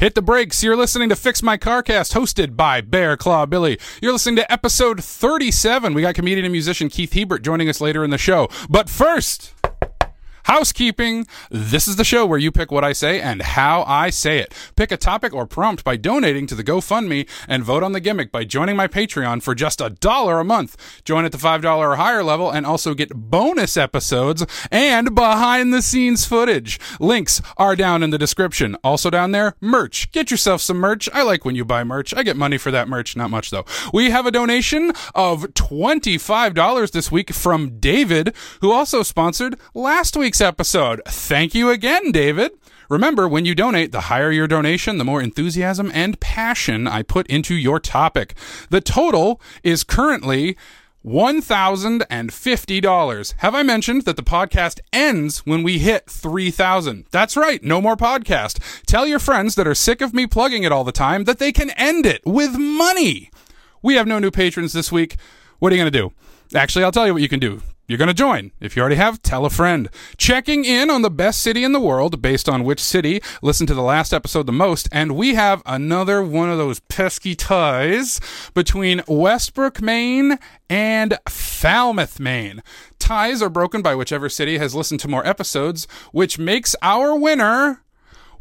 Hit the brakes. You're listening to Fix My Carcast, hosted by Bear Claw Billie. You're listening to episode 37. We got comedian and musician Keith Hebert joining us later in the show. But first, Housekeeping. This is the show where you pick what I say and how I say it. Pick a topic or prompt by donating to the GoFundMe and vote on the gimmick by joining my Patreon for just a dollar a month. Join at the $5 or higher level and also get bonus episodes and behind the scenes footage. Links are down in the description. Also down there, merch. Get yourself some merch. I like when you buy merch. I get money for that merch. Not much though. We have a donation of $25 this week from David, who also sponsored last week's episode. Thank you again, David. Remember, when you donate, the higher your donation, the more enthusiasm and passion I put into your topic. The total is currently $1,050. Have I mentioned that the podcast ends when we hit 3,000? That's right, no more podcast. Tell your friends that are sick of me plugging it all the time that they can end it with money. We have no new patrons this week. What are you going to do? Actually, I'll tell you what you can do. You're going to join. If you already have, tell a friend. Checking in on the best city in the world based on which city listened to the last episode the most. And we have another one of those pesky ties between Westbrook, Maine and Falmouth, Maine. Ties are broken by whichever city has listened to more episodes, which makes our winner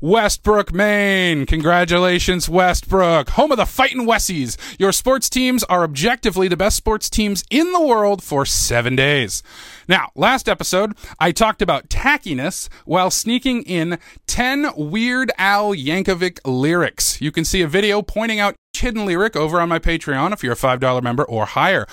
Westbrook, Maine. Congratulations, Westbrook. Home of the Fightin' Wessies. Your sports teams are objectively the best sports teams in the world for seven days. Now, last episode, I talked about tackiness while sneaking in 10 Weird Al Yankovic lyrics. You can see a video pointing out hidden lyric over on my Patreon if you're a $5 member or higher.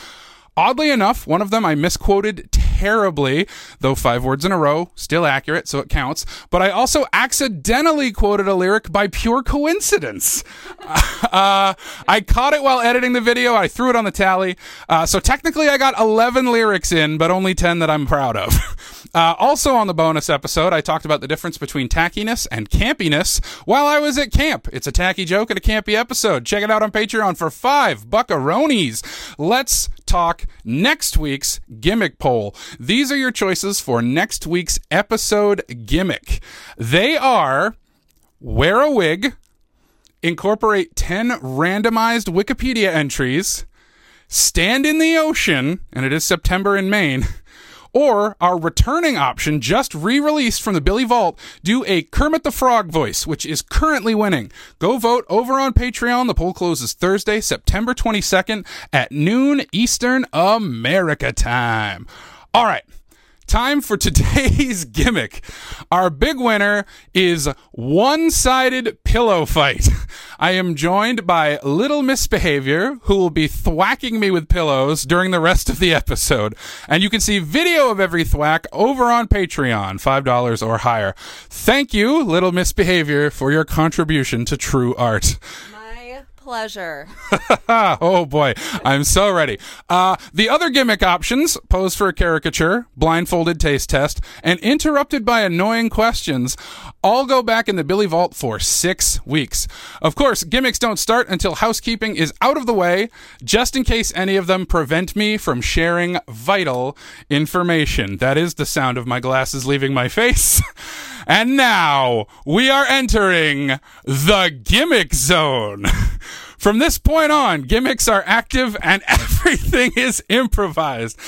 Oddly enough, one of them I misquoted terribly, though five words in a row, still accurate, so it counts. But I also accidentally quoted a lyric by pure coincidence. Uh, I caught it while editing the video. I threw it on the tally. Uh, so technically, I got 11 lyrics in, but only 10 that I'm proud of. Uh, also on the bonus episode, I talked about the difference between tackiness and campiness while I was at camp. It's a tacky joke and a campy episode. Check it out on Patreon for five buckaroonies. Let's talk next week's gimmick poll. These are your choices for next week's episode gimmick. They are wear a wig, incorporate 10 randomized Wikipedia entries, stand in the ocean, and it is September in Maine. Or our returning option, just re released from the Billie Vault, do a Kermit the Frog voice, which is currently winning. Go vote over on Patreon. The poll closes Thursday, September 22nd at noon Eastern America time. All right. Time for today's gimmick. Our big winner is one sided pillow fight. I am joined by Little Miss Behavior, who will be thwacking me with pillows during the rest of the episode. And you can see video of every thwack over on Patreon, $5 or higher. Thank you, Little Miss Behavior, for your contribution to true art pleasure. oh boy, I'm so ready. Uh, the other gimmick options pose for a caricature, blindfolded taste test, and interrupted by annoying questions all go back in the Billie Vault for six weeks. Of course, gimmicks don't start until housekeeping is out of the way, just in case any of them prevent me from sharing vital information. That is the sound of my glasses leaving my face. And now we are entering the gimmick zone. From this point on, gimmicks are active and everything is improvised.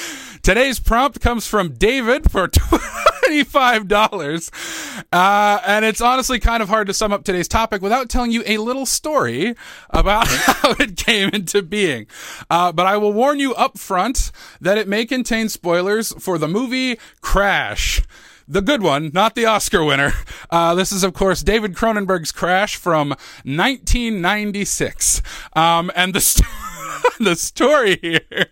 Today's prompt comes from David for $25. Uh, and it's honestly kind of hard to sum up today's topic without telling you a little story about how it came into being. Uh, but I will warn you up front that it may contain spoilers for the movie Crash the good one, not the Oscar winner. Uh, this is, of course, David Cronenberg's Crash from 1996. Um, and the st- the story here,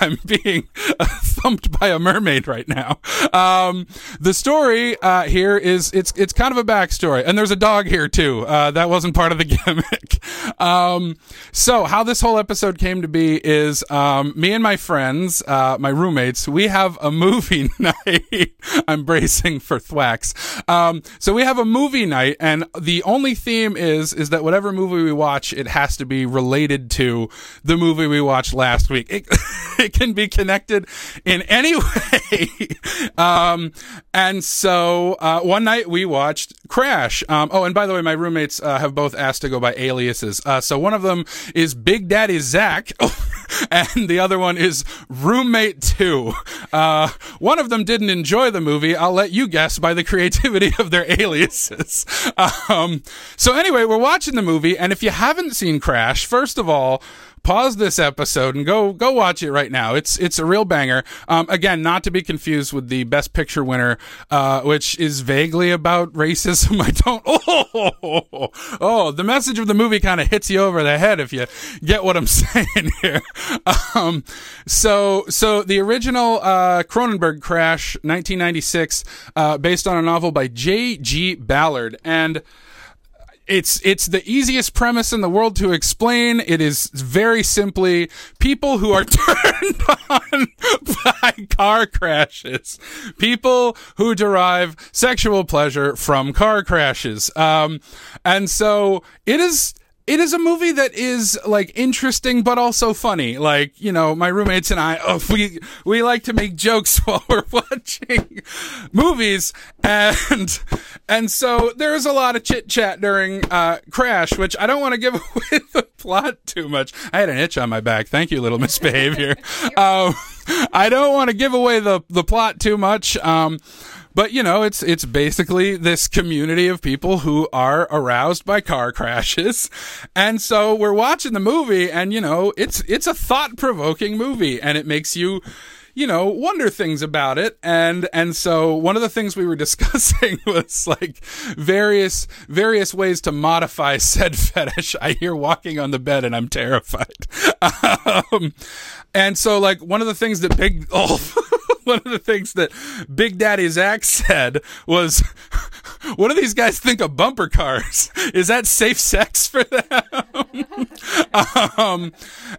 I'm being thumped by a mermaid right now. Um, the story uh, here is it's it's kind of a backstory, and there's a dog here too. Uh, that wasn't part of the gimmick. Um, so how this whole episode came to be is um, me and my friends, uh, my roommates, we have a movie night. I'm bracing for thwacks. Um, so we have a movie night, and the only theme is is that whatever movie we watch, it has to be related to the movie movie we watched last week. It, it can be connected in any way. um, and so uh, one night we watched Crash. Um, oh, and by the way, my roommates uh, have both asked to go by aliases. Uh, so one of them is Big Daddy Zach. and the other one is Roommate 2. Uh, one of them didn't enjoy the movie. I'll let you guess by the creativity of their aliases. Um, so anyway, we're watching the movie, and if you haven't seen Crash, first of all, pause this episode and go go watch it right now. It's it's a real banger. Um, again, not to be confused with the Best Picture winner, uh, which is vaguely about racism. I don't. Oh, oh, the message of the movie kind of hits you over the head if you get what I'm saying here. Um, so so the original uh, Cronenberg Crash, 1996, uh, based on a novel by J. G. Ballard, and it's it's the easiest premise in the world to explain. It is very simply people who are turned on by car crashes, people who derive sexual pleasure from car crashes. Um, and so it is it is a movie that is like interesting but also funny. Like, you know, my roommates and I, oh, we we like to make jokes while we're watching movies and and so there's a lot of chit chat during uh, Crash, which I don't want to give away the plot too much. I had an itch on my back. Thank you, little Miss Behavior. um, I don't want to give away the the plot too much. Um, but you know, it's it's basically this community of people who are aroused by car crashes. And so we're watching the movie and you know, it's it's a thought-provoking movie and it makes you you know, wonder things about it. And, and so one of the things we were discussing was like various, various ways to modify said fetish. I hear walking on the bed and I'm terrified. Um, and so like one of the things that Big, oh, one of the things that Big Daddy Zach said was, "What do these guys think of bumper cars? Is that safe sex for them?" um,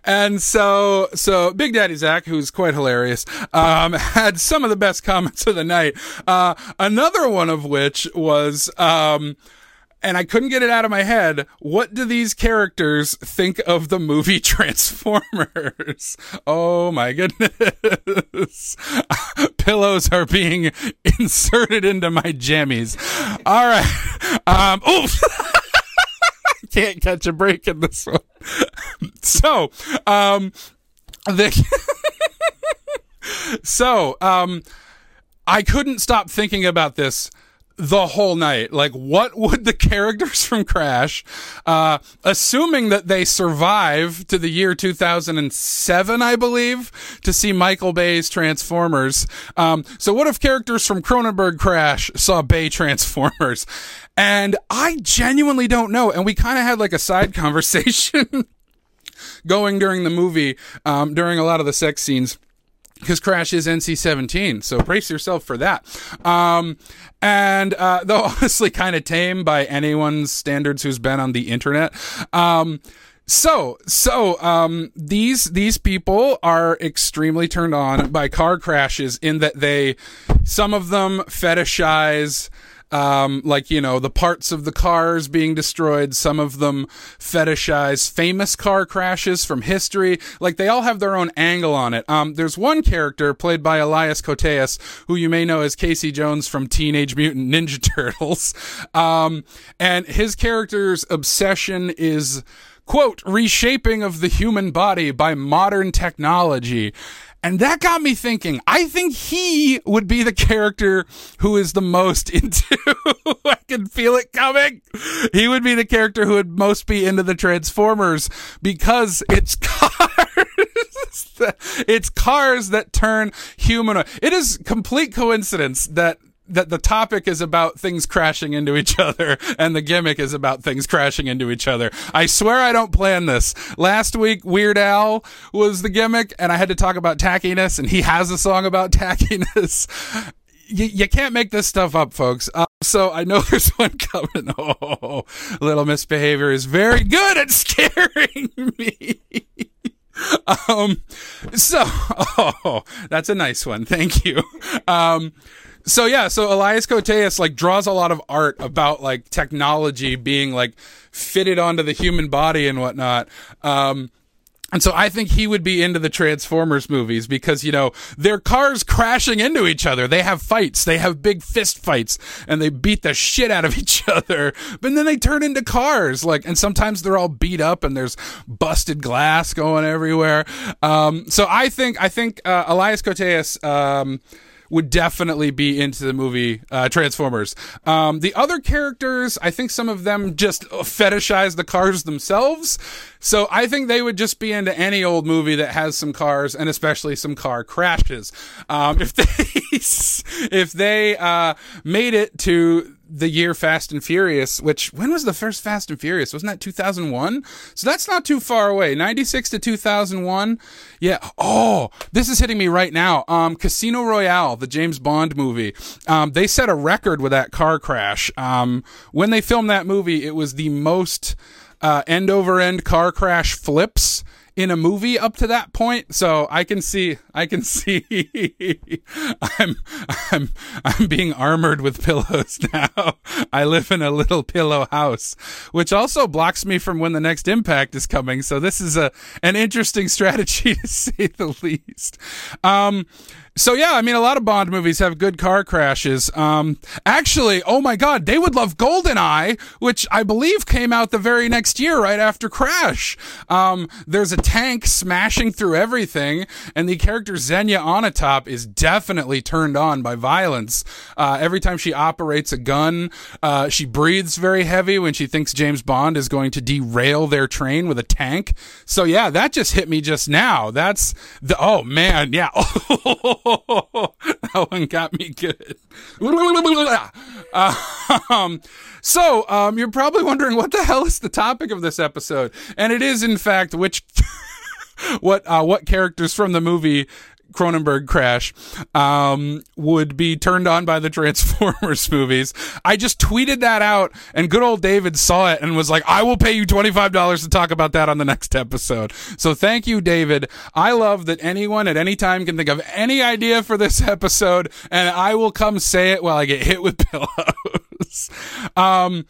and so, so Big Daddy Zach, who's quite hilarious, um, had some of the best comments of the night. Uh, another one of which was. Um, and I couldn't get it out of my head. What do these characters think of the movie Transformers? Oh my goodness. Pillows are being inserted into my jammies. All right. Um, oof. Can't catch a break in this one. so, um, the, so, um, I couldn't stop thinking about this the whole night. Like, what would the characters from Crash, uh, assuming that they survive to the year 2007, I believe, to see Michael Bay's Transformers. Um, so what if characters from Cronenberg Crash saw Bay Transformers? And I genuinely don't know. And we kind of had like a side conversation going during the movie, um, during a lot of the sex scenes because Crash is NC 17. So brace yourself for that. Um, and, uh, though honestly kind of tame by anyone's standards who's been on the internet. Um, so, so, um, these, these people are extremely turned on by car crashes in that they, some of them fetishize, um, like you know the parts of the cars being destroyed. Some of them fetishize famous car crashes from history. Like they all have their own angle on it. Um, there's one character played by Elias Koteas, who you may know as Casey Jones from Teenage Mutant Ninja Turtles, um, and his character's obsession is quote reshaping of the human body by modern technology and that got me thinking. I think he would be the character who is the most into. I can feel it coming. He would be the character who would most be into the Transformers because it's cars. it's cars that turn humanoid. It is complete coincidence that that the topic is about things crashing into each other and the gimmick is about things crashing into each other. I swear I don't plan this. Last week, Weird Al was the gimmick and I had to talk about tackiness and he has a song about tackiness. You, you can't make this stuff up, folks. Uh, so I know there's one coming. Oh, little Miss Behavior is very good at scaring me. um, so, oh, that's a nice one. Thank you. Um, so yeah, so Elias Koteas like draws a lot of art about like technology being like fitted onto the human body and whatnot. Um, And so I think he would be into the Transformers movies because, you know, their cars crashing into each other. They have fights. They have big fist fights and they beat the shit out of each other. But then they turn into cars. Like, and sometimes they're all beat up and there's busted glass going everywhere. Um, so I think, I think, uh, Elias Koteas, um, would definitely be into the movie uh, Transformers. Um, the other characters, I think some of them just fetishize the cars themselves. So I think they would just be into any old movie that has some cars and especially some car crashes. Um, if they if they uh, made it to the year Fast and Furious, which when was the first Fast and Furious? Wasn't that 2001? So that's not too far away. 96 to 2001. Yeah. Oh, this is hitting me right now. Um, Casino Royale, the James Bond movie. Um, they set a record with that car crash. Um, when they filmed that movie, it was the most uh, end over end car crash flips in a movie up to that point. So I can see, I can see, I'm, I'm, I'm being armored with pillows now. I live in a little pillow house, which also blocks me from when the next impact is coming. So this is a, an interesting strategy to say the least. Um, so yeah, I mean, a lot of Bond movies have good car crashes. Um, actually, oh my God, they would love Goldeneye, which I believe came out the very next year, right after Crash. Um, there's a tank smashing through everything, and the character Xenia Onatopp is definitely turned on by violence. Uh, every time she operates a gun, uh, she breathes very heavy when she thinks James Bond is going to derail their train with a tank. So yeah, that just hit me just now. That's the oh man, yeah. that one got me good. um, so, um, you're probably wondering what the hell is the topic of this episode, and it is, in fact, which what uh, what characters from the movie Cronenberg crash um, would be turned on by the Transformers movies. I just tweeted that out, and good old David saw it and was like, "I will pay you twenty five dollars to talk about that on the next episode." So thank you, David. I love that anyone at any time can think of any idea for this episode, and I will come say it while I get hit with pillows. um,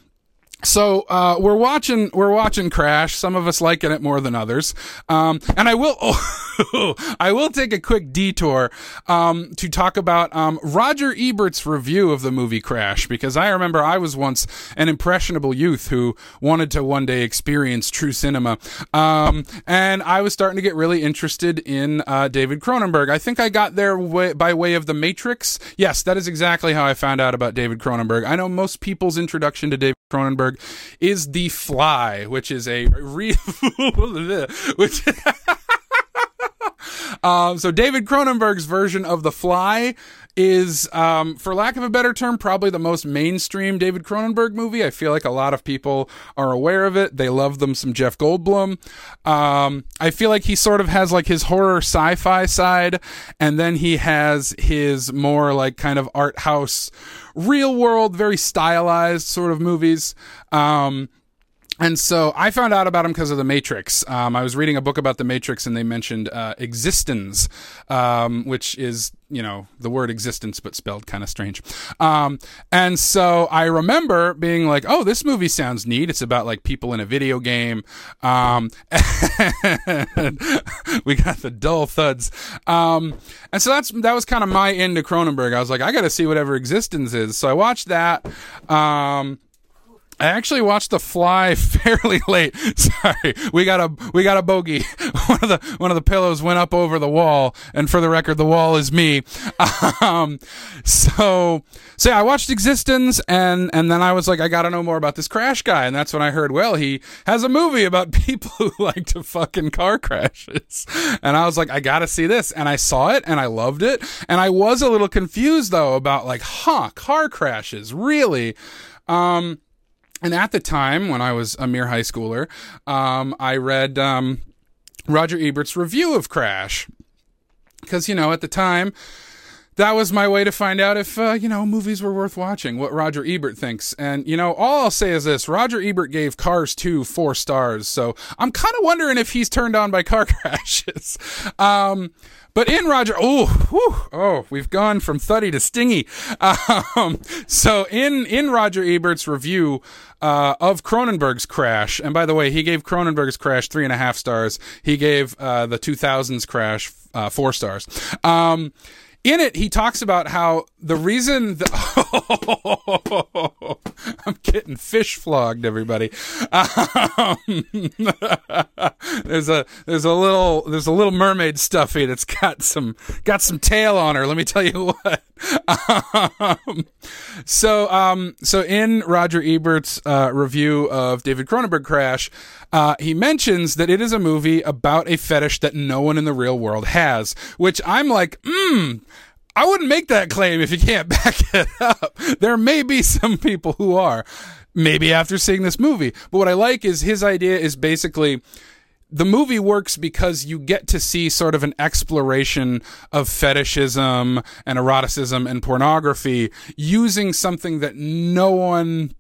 so uh, we're watching we're watching Crash. Some of us liking it more than others. Um, and I will oh, I will take a quick detour um, to talk about um, Roger Ebert's review of the movie Crash because I remember I was once an impressionable youth who wanted to one day experience true cinema, um, and I was starting to get really interested in uh, David Cronenberg. I think I got there way, by way of The Matrix. Yes, that is exactly how I found out about David Cronenberg. I know most people's introduction to David Cronenberg is The Fly, which is a which. um, so David Cronenberg's version of The Fly is, um, for lack of a better term, probably the most mainstream David Cronenberg movie. I feel like a lot of people are aware of it. They love them some Jeff Goldblum. Um, I feel like he sort of has like his horror sci-fi side, and then he has his more like kind of art house, real world, very stylized sort of movies. Um, and so I found out about him because of The Matrix. Um, I was reading a book about The Matrix and they mentioned uh, eXistenZ, um, which is, you know, the word existence, but spelled kind of strange. Um, and so I remember being like, oh, this movie sounds neat. It's about like people in a video game. Um, we got the dull thuds. Um, and so that's, that was kind of my end to Cronenberg. I was like, I got to see whatever eXistenZ is. So I watched that. Um, I actually watched The Fly fairly late. Sorry, we got a we got a bogey. One of the one of the pillows went up over the wall, and for the record, the wall is me. Um, so so yeah, I watched eXistenZ, and and then I was like, I got to know more about this crash guy, and that's when I heard, well, he has a movie about people who like to fucking car crashes, and I was like, I got to see this, and I saw it, and I loved it, and I was a little confused though about like, huh, car crashes, really. Um, and at the time, when I was a mere high schooler, um, I read um, Roger Ebert's review of Crash. Because, you know, at the time, that was my way to find out if uh, you know movies were worth watching. What Roger Ebert thinks, and you know, all I'll say is this: Roger Ebert gave Cars two four stars, so I'm kind of wondering if he's turned on by car crashes. Um, but in Roger, oh, oh, we've gone from thuddy to stingy. Um, so in in Roger Ebert's review uh, of Cronenberg's Crash, and by the way, he gave Cronenberg's Crash three and a half stars. He gave uh, the 2000s Crash uh, four stars. Um, in it, he talks about how the reason the, I'm getting fish flogged, everybody. Um, there's a there's a little there's a little mermaid stuffy that's got some got some tail on her. Let me tell you what. Um, so um so in Roger Ebert's uh, review of David Cronenberg Crash, uh, he mentions that it is a movie about a fetish that no one in the real world has, which I'm like, hmm. I wouldn't make that claim if you can't back it up. There may be some people who are, maybe after seeing this movie. But what I like is his idea is basically the movie works because you get to see sort of an exploration of fetishism and eroticism and pornography using something that no one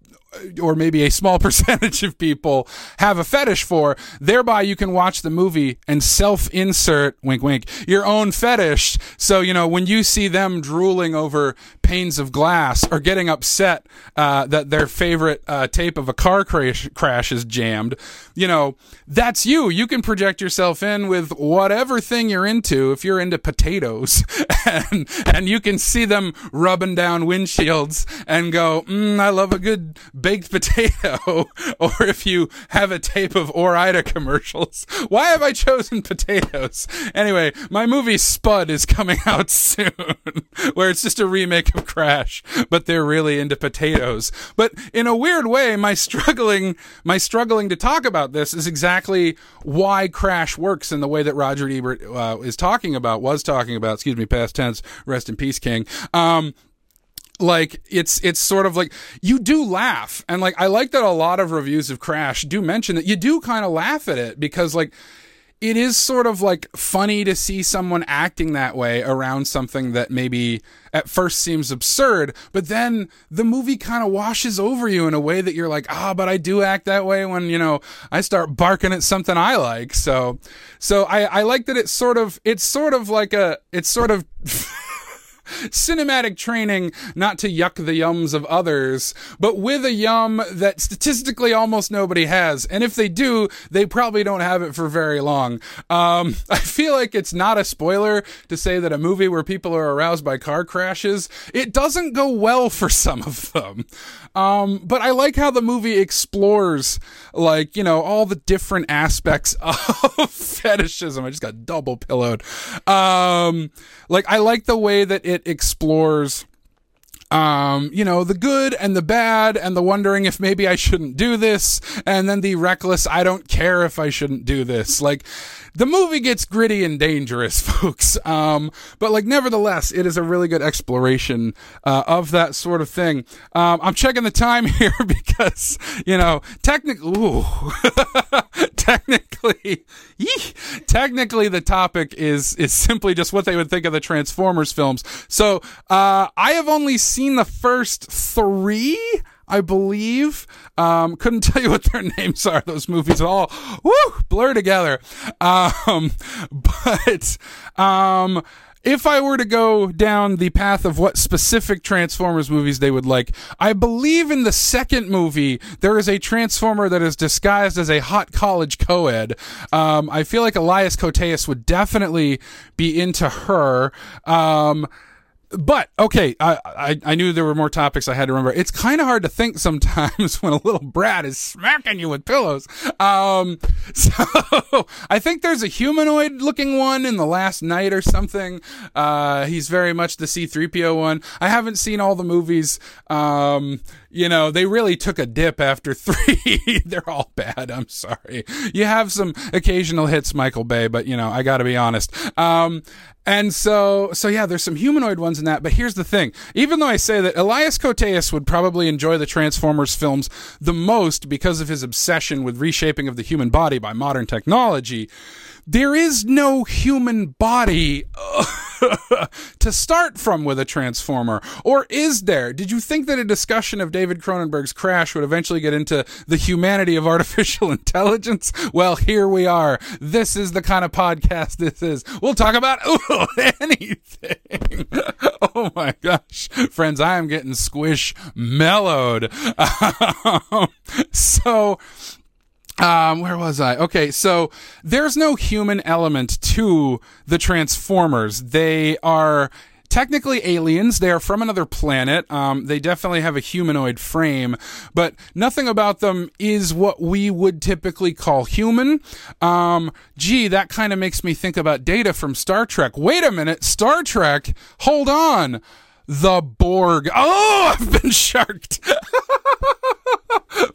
or maybe a small percentage of people have a fetish for. Thereby, you can watch the movie and self insert, wink, wink, your own fetish. So, you know, when you see them drooling over panes of glass or getting upset uh, that their favorite uh, tape of a car crash, crash is jammed, you know, that's you. You can project yourself in with whatever thing you're into. If you're into potatoes and, and you can see them rubbing down windshields and go, mm, I love a good baked potato, or if you have a tape of Ore-Ida commercials. Why have I chosen potatoes? Anyway, my movie Spud is coming out soon, where it's just a remake of Crash, but they're really into potatoes. But in a weird way, my struggling, my struggling to talk about this is exactly why Crash works in the way that Roger Ebert uh, is talking about, was talking about, excuse me, past tense, rest in peace, King. Um, like it's it's sort of like you do laugh and like i like that a lot of reviews of crash do mention that you do kind of laugh at it because like it is sort of like funny to see someone acting that way around something that maybe at first seems absurd, but then the movie kind of washes over you in a way that you're like, ah, oh, but I do act that way when, you know, I start barking at something I like. So, so I, I like that it's sort of, it's sort of like a, it's sort of, cinematic training not to yuck the yums of others, but with a yum that statistically almost nobody has. And if they do, they probably don't have it for very long. Um, I feel like it's not a spoiler to say that a movie where people are aroused by car crashes, it doesn't go well for some of them. Um, but I like how the movie explores, like, you know, all the different aspects of fetishism. I just got double pillowed. Um, like, I like the way that it explores um, you know, the good and the bad and the wondering if maybe I shouldn't do this and then the reckless, I don't care if I shouldn't do this. Like, the movie gets gritty and dangerous, folks. Um, but like, nevertheless, it is a really good exploration, uh, of that sort of thing. Um, I'm checking the time here because, you know, technically, technically, yee, technically the topic is, is simply just what they would think of the Transformers films. So, uh, I have only seen the first three. I believe. Um, couldn't tell you what their names are. Those movies at all woo blur together. Um, but um, if I were to go down the path of what specific Transformers movies they would like, I believe in the second movie there is a Transformer that is disguised as a hot college co-ed. Um, I feel like Elias Koteas would definitely be into her. But okay, I, I, I knew there were more topics I had to remember. It's kind of hard to think sometimes when a little brat is smacking you with pillows. Um, so I think there's a humanoid looking one in the Last Knight or something. Uh, he's very much the C3PO one. I haven't seen all the movies. Um, you know, they really took a dip after three. They're all bad. I'm sorry. You have some occasional hits, Michael Bay, but you know, I gotta be honest. Um, and so, so yeah, there's some humanoid ones in that. But here's the thing: even though I say that Elias Koteas would probably enjoy the Transformers films the most because of his obsession with reshaping of the human body by modern technology, there is no human body to start from with a Transformer? Or is there? Did you think that a discussion of David Cronenberg's Crash would eventually get into the humanity of artificial intelligence? Well, here we are. This is the kind of podcast this is. We'll talk about ooh, anything. oh my gosh. Friends, I am getting squish mellowed. Um, so, um, where was I? Okay, so there's no human element to the Transformers. They are technically aliens. They are from another planet. Um, they definitely have a humanoid frame, but nothing about them is what we would typically call human. Um, gee, that kind of makes me think about Data from Star Trek. Wait a minute, Star Trek. Hold on. The Borg. Oh, I've been sharked.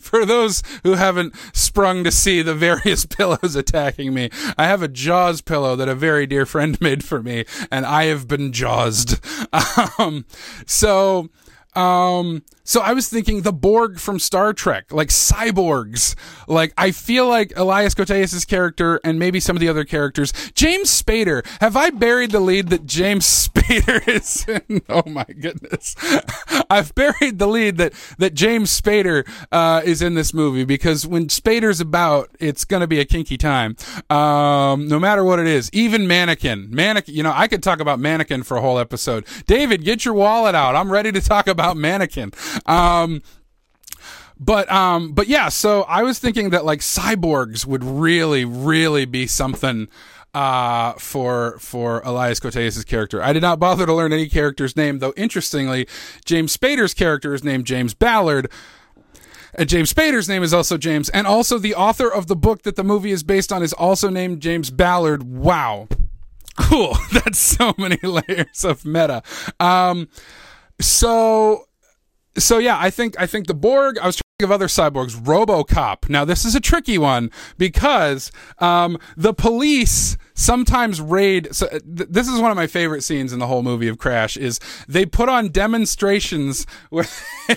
For those who haven't sprung to see the various pillows attacking me, I have a Jaws pillow that a very dear friend made for me, and I have been jawsed. Um, so, um, so I was thinking the Borg from Star Trek, like cyborgs. Like I feel like Elias Koteas' character and maybe some of the other characters. James Spader. Have I buried the lead that James Spader is in? Oh my goodness. I've buried the lead that that James Spader uh, is in this movie because when Spader's about, it's going to be a kinky time. Um, no matter what it is, even Mannequin, Mannequin. You know, I could talk about Mannequin for a whole episode. David, get your wallet out. I'm ready to talk about Mannequin. Um, but um, but yeah. So I was thinking that like cyborgs would really, really be something uh, for for Elias Koteas' character. I did not bother to learn any character's name, though. Interestingly, James Spader's character is named James Ballard. And James Spader's name is also James, and also the author of the book that the movie is based on is also named James Ballard. Wow, cool! That's so many layers of meta. Um, so so yeah, I think I think the Borg. I was of other cyborgs. RoboCop. Now this is a tricky one because um, the police sometimes raid. So th- this is one of my favorite scenes in the whole movie of Crash. Is they put on demonstrations where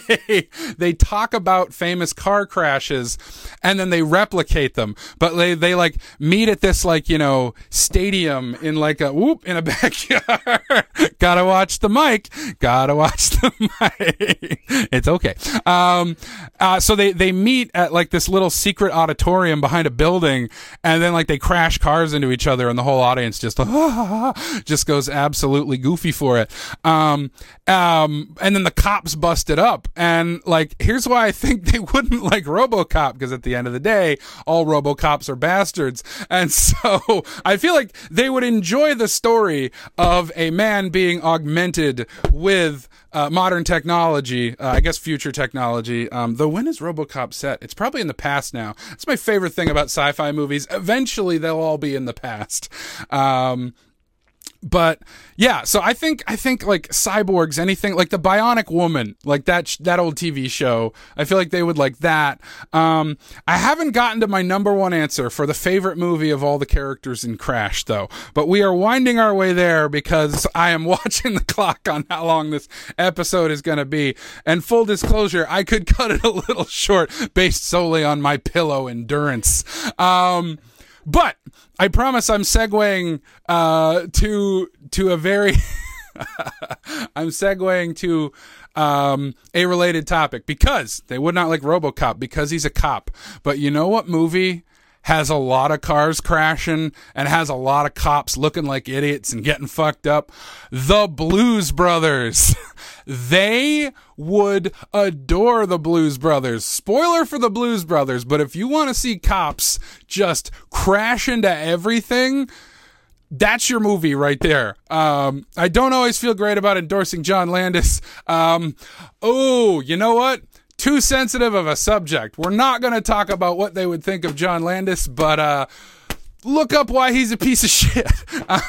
they, they talk about famous car crashes and then they replicate them. But they they like meet at this like you know stadium in like a whoop in a backyard. Gotta watch the mic. Gotta watch the mic. it's okay. Um, uh, so they they meet at like this little secret auditorium behind a building, and then like they crash cars into each other and the whole audience just just goes absolutely goofy for it. Um, um, and then the cops busted up, and like here's why I think they wouldn't like RoboCop because at the end of the day, all RoboCops are bastards, and so I feel like they would enjoy the story of a man being augmented with uh, modern technology, uh, I guess future technology. Um, though when is RoboCop set? It's probably in the past now. That's my favorite thing about sci-fi movies. Eventually, they'll all be in the past. Um, but yeah, so I think I think like cyborgs, anything like the Bionic Woman, like that that old TV show. I feel like they would like that. Um, I haven't gotten to my number one answer for the favorite movie of all the characters in Crash, though. But we are winding our way there because I am watching the clock on how long this episode is going to be. And full disclosure, I could cut it a little short based solely on my pillow endurance. Um, but I promise I'm segueing uh, to to a very I'm segueing to um, a related topic because they would not like RoboCop because he's a cop. But you know what movie has a lot of cars crashing and has a lot of cops looking like idiots and getting fucked up? The Blues Brothers. they would adore the Blues Brothers. Spoiler for the Blues Brothers, but if you want to see cops just crash into everything, that's your movie right there. Um, I don't always feel great about endorsing John Landis. Um, oh, you know what? Too sensitive of a subject. We're not going to talk about what they would think of John Landis, but uh, look up why he's a piece of shit.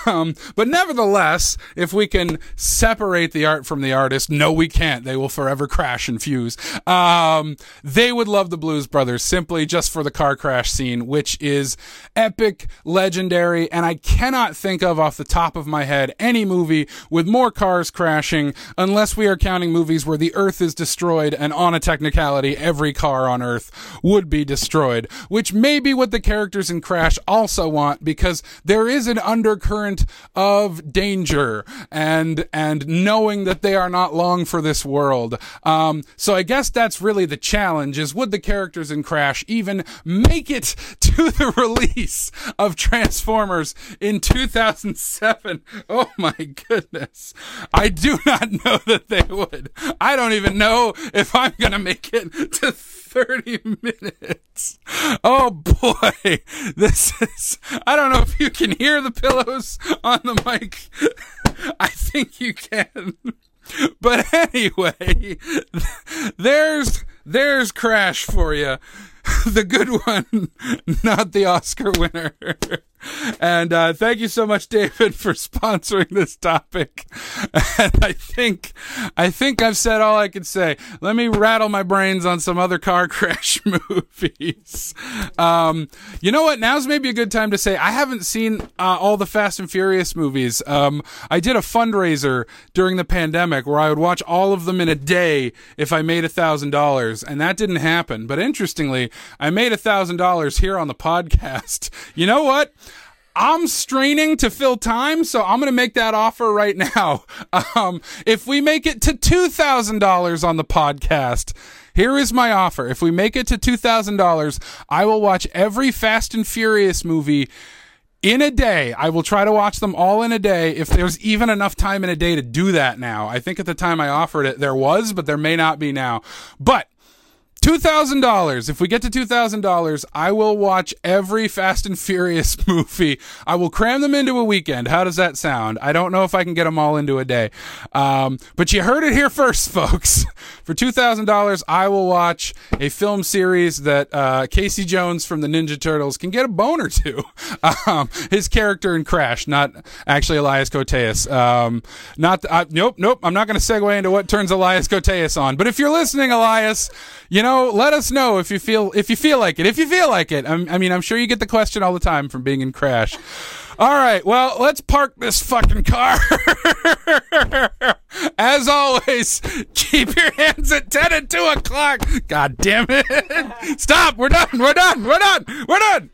Um, but nevertheless, if we can separate the art from the artist, no, we can't. They will forever crash and fuse. Um, they would love the Blues Brothers simply just for the car crash scene, which is epic, legendary, and I cannot think of off the top of my head any movie with more cars crashing, unless we are counting movies where the Earth is destroyed and on a technicality, every car on Earth would be destroyed, which may be what the characters in Crash also also want because there is an undercurrent of danger and and knowing that they are not long for this world. Um, so I guess that's really the challenge: is would the characters in Crash even make it to the release of Transformers in 2007? Oh my goodness, I do not know that they would. I don't even know if I'm gonna make it to 30 minutes. Oh boy. This is, I don't know if you can hear the pillows on the mic. I think you can. But anyway, there's, there's Crash for you. The good one, not the Oscar winner. And uh, thank you so much, David, for sponsoring this topic. And I think, I think I've said all I can say. Let me rattle my brains on some other car crash movies. Um, you know what? Now's maybe a good time to say I haven't seen uh, all the Fast and Furious movies. Um, I did a fundraiser during the pandemic where I would watch all of them in a day if I made a thousand dollars, and that didn't happen. But interestingly, I made a thousand dollars here on the podcast. You know what? I'm straining to fill time, so I'm going to make that offer right now. Um, if we make it to $2,000 on the podcast, here is my offer. If we make it to $2,000, I will watch every Fast and Furious movie in a day. I will try to watch them all in a day if there's even enough time in a day to do that now. I think at the time I offered it, there was, but there may not be now. But $2,000. If we get to $2,000, I will watch every Fast and Furious movie. I will cram them into a weekend. How does that sound? I don't know if I can get them all into a day. Um, but you heard it here first, folks. For $2,000, I will watch a film series that uh, Casey Jones from the Ninja Turtles can get a boner to. Um, his character in Crash, not actually Elias Koteas. Um, not, uh, nope, nope. I'm not going to segue into what turns Elias Koteas on. But if you're listening, Elias, you know, let us know if you feel if you feel like it. If you feel like it, I'm, I mean, I'm sure you get the question all the time from being in Crash. All right, well, let's park this fucking car. As always, keep your hands at ten and two o'clock. God damn it! Stop. We're done. We're done. We're done. We're done.